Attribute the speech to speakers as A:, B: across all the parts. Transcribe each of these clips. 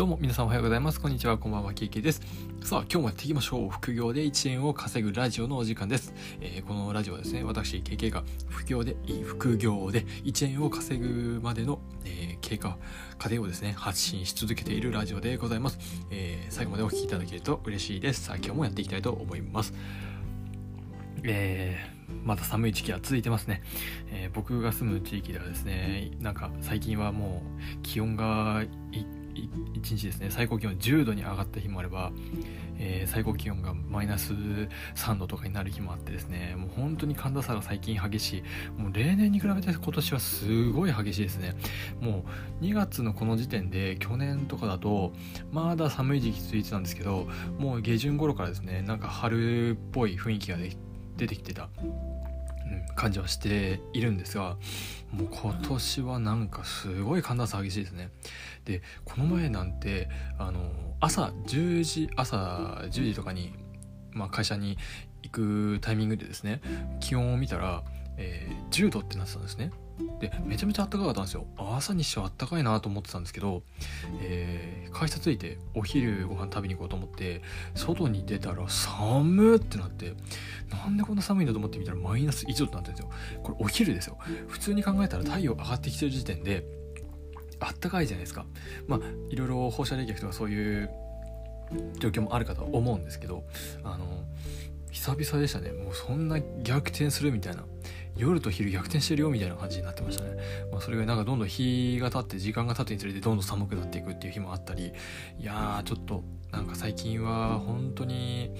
A: どうも皆さんおはようございます。こんにちは。こんばんは。ケイケです。さあ、今日もやっていきましょう。副業で1円を稼ぐラジオのお時間です。えー、このラジオはですね、私、ケイケが副業で、副業で1円を稼ぐまでの、えー、経過、過程をですね、発信し続けているラジオでございます。えー、最後までお聴きいただけると嬉しいです。さあ、今日もやっていきたいと思います。えー、また寒い時期は続いてますね、えー、僕が住む地域ではですねなんか最近はもう気温が1日ですね最高気温10度に上がった日もあれば、えー、最高気温がマイナス3度とかになる日もあってですねもう本当に寒暖差が最近激しい。もう例年に比べて今年はすごい激しいですね。もう2月のこの時点で去年とかだとまだ寒い時期続いてたんですけどもう下旬頃からですねなんか春っぽい雰囲気が出てきてた。感じはしているんですがもう今年はなんかすごい寒暖差激しいですね。でこの前なんてあの朝10時朝10時とかに、まあ、会社に行くタイミングでですね気温を見たら、えー、10度ってなってたんですね。でめちゃめちゃ暖かかったんですよ。朝にしては暖かいなと思ってたんですけど、えー、会社着いてお昼ご飯食べに行こうと思って外に出たら寒ってなってなんでこんな寒いんだと思ってみたらマイナス1度ってなってるんですよ。これお昼ですよ。普通に考えたら太陽上がってきてる時点であったかいじゃないですか。まあいろいろ放射冷却とかそういう状況もあるかと思うんですけどあの久々でしたね。もうそんな逆転するみたいな。夜と昼逆転してるよみたいな感じになってましたね、まあ、それがなんかどんどん日が経って時間が経つにつれてどんどん寒くなっていくっていう日もあったりいやーちょっとなんか最近は本当に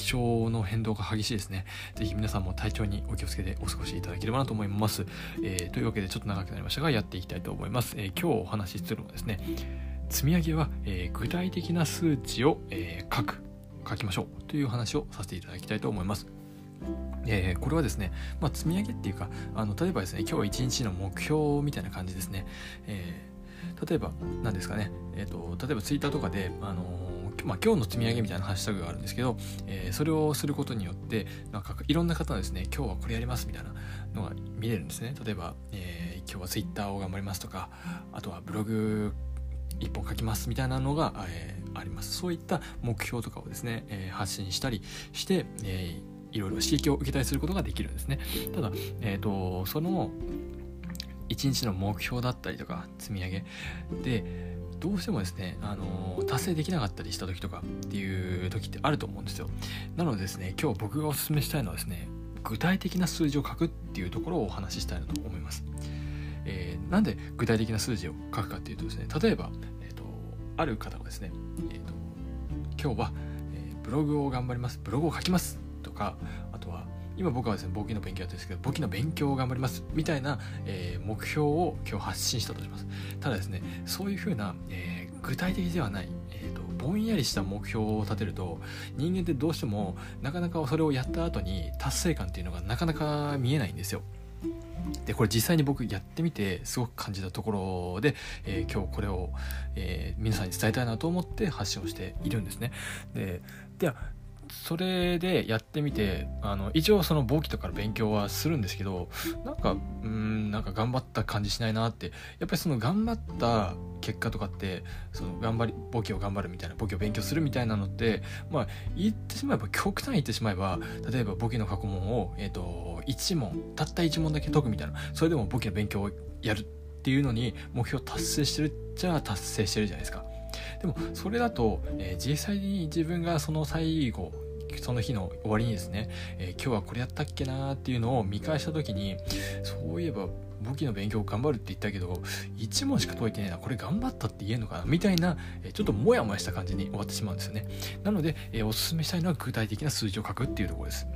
A: 気象の変動が激しいですね。ぜひ皆さんも体調にお気をつけてお過ごしいただければなと思います。えー、というわけでちょっと長くなりましたがやっていきたいと思います。えー、今日お話しするのはですね、積み上げは、えー、具体的な数値を、え書く、書きましょうという話をさせていただきたいと思います。えー、これはですね、まあ、積み上げっていうかあの例えばですね今日一日の目標みたいな感じですね、えー、例えば何ですかね、えーと、例えばツイッターとかで、あのー、まあ、今日の積み上げみたいなハッシュタグがあるんですけど、えー、それをすることによってなんかいろんな方のですね今日はこれやりますみたいなのが見れるんですね。例えば、え、今日はツイッターを頑張りますとかあとはブログ一本書きますみたいなのが、え、あります。そういった目標とかをですね、え、発信したりして、えー、いろいろ刺激を受けたりすることができるんですね。ただ、えーと、その一日の目標だったりとか積み上げでどうしてもですね、あの達成できなかったりした時とかっていう時ってあると思うんですよ。なのでですね、今日僕がお勧めしたいのはですね、具体的な数字を書くっていうところをお話ししたいなと思います。えー、なんで具体的な数字を書くかっていうとですね、例えば、えーと、ある方はですね、えーと、今日は、えー、ブログを頑張ります、ブログを書きますかあとは今僕はですね簿記の勉強やってるんですけど簿記の勉強を頑張りますみたいな、えー、目標を今日発信したとしますただですねそういうふうな、えー、具体的ではない、えーと、ぼんやりした目標を立てると人間ってどうしてもなかなかそれをやった後に達成感っていうのがなかなか見えないんですよでこれ実際に僕やってみてすごく感じたところで、えー、今日これを、えー、皆さんに伝えたいなと思って発信をしているんですね。でではそれでやってみてあの一応その簿記とかの勉強はするんですけどなんかうんなんか頑張った感じしないなってやっぱりその頑張った結果とかってその頑張り簿記を頑張るみたいな簿記を勉強するみたいなのってまあ言ってしまえば極端に言ってしまえば例えば簿記の過去問を、えーと、1問たった1問だけ解くみたいなそれでも簿記の勉強をやるっていうのに目標達成してるっちゃ達成してるじゃないですか。でもそれだと、えー、実際に自分がその最後その日の終わりにですね、えー、今日はこれやったっけなーっていうのを見返した時にそういえば簿記の勉強頑張るって言ったけど1問しか解いてねえなこれ頑張ったって言えんのかなみたいな、えちょっとモヤモヤした感じに終わってしまうんですよね。なので、えー、おすすめしたいのは具体的な数字を書くっていうところです。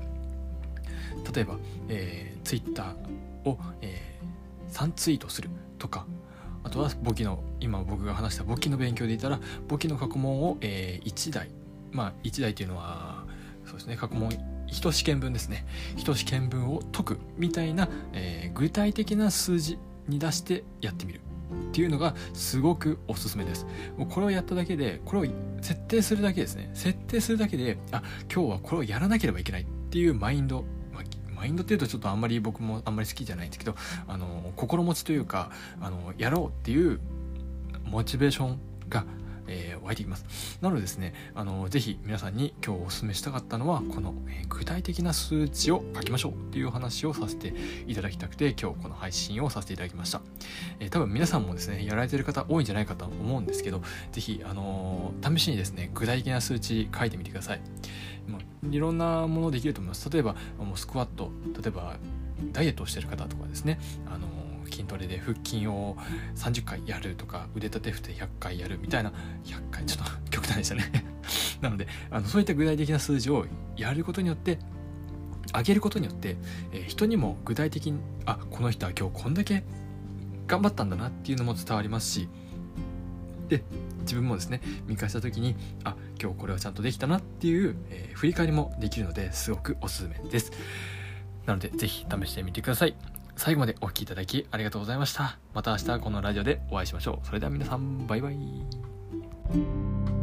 A: 例えば、えー、Twitter を、えー、3ツイートするとかあとは簿記の今僕が話した簿記の勉強で言ったら簿記の過去問を、えー、1台。まあ1台っていうのはそうですね過去問1試験分ですね。1試験分を解くみたいな、えー、具体的な数字に出してやってみる。っていうのがすごくおすすめです。もうこれをやっただけでこれを設定するだけですね。設定するだけであ今日はこれをやらなければいけないっていうマインドマインドっていうとちょっとあんまり僕もあんまり好きじゃないんですけどあの心持ちというかあのやろうっていうモチベーションが、えー、湧いてきます。なのでですねあのぜひ皆さんに今日お勧めしたかったのはこの、えー、具体的な数値を書きましょうっていう話をさせていただきたくて今日この配信をさせていただきました、えー、多分皆さんもですねやられてる方多いんじゃないかと思うんですけどぜひあの試しにですね具体的な数値書いてみてください。まあ、いろんなものできると思います。例えばもうスクワット例えばダイエットをしてる方とかですねあの筋トレで腹筋を30回やるとか腕立て伏せ100回やるみたいな100回ちょっと 極端でしたね。なのであのそういった具体的な数字をやることによって上げることによって、えー、人にも具体的にあこの人は今日こんだけ頑張ったんだなっていうのも伝わりますしで自分もですね見返した時にあ今日これはちゃんとできたなっていう、えー、振り返りもできるのですごくおすすめです。なので是非試してみてください。最後までお聴きいただきありがとうございました。また明日このラジオでお会いしましょう。それでは皆さんバイバイ。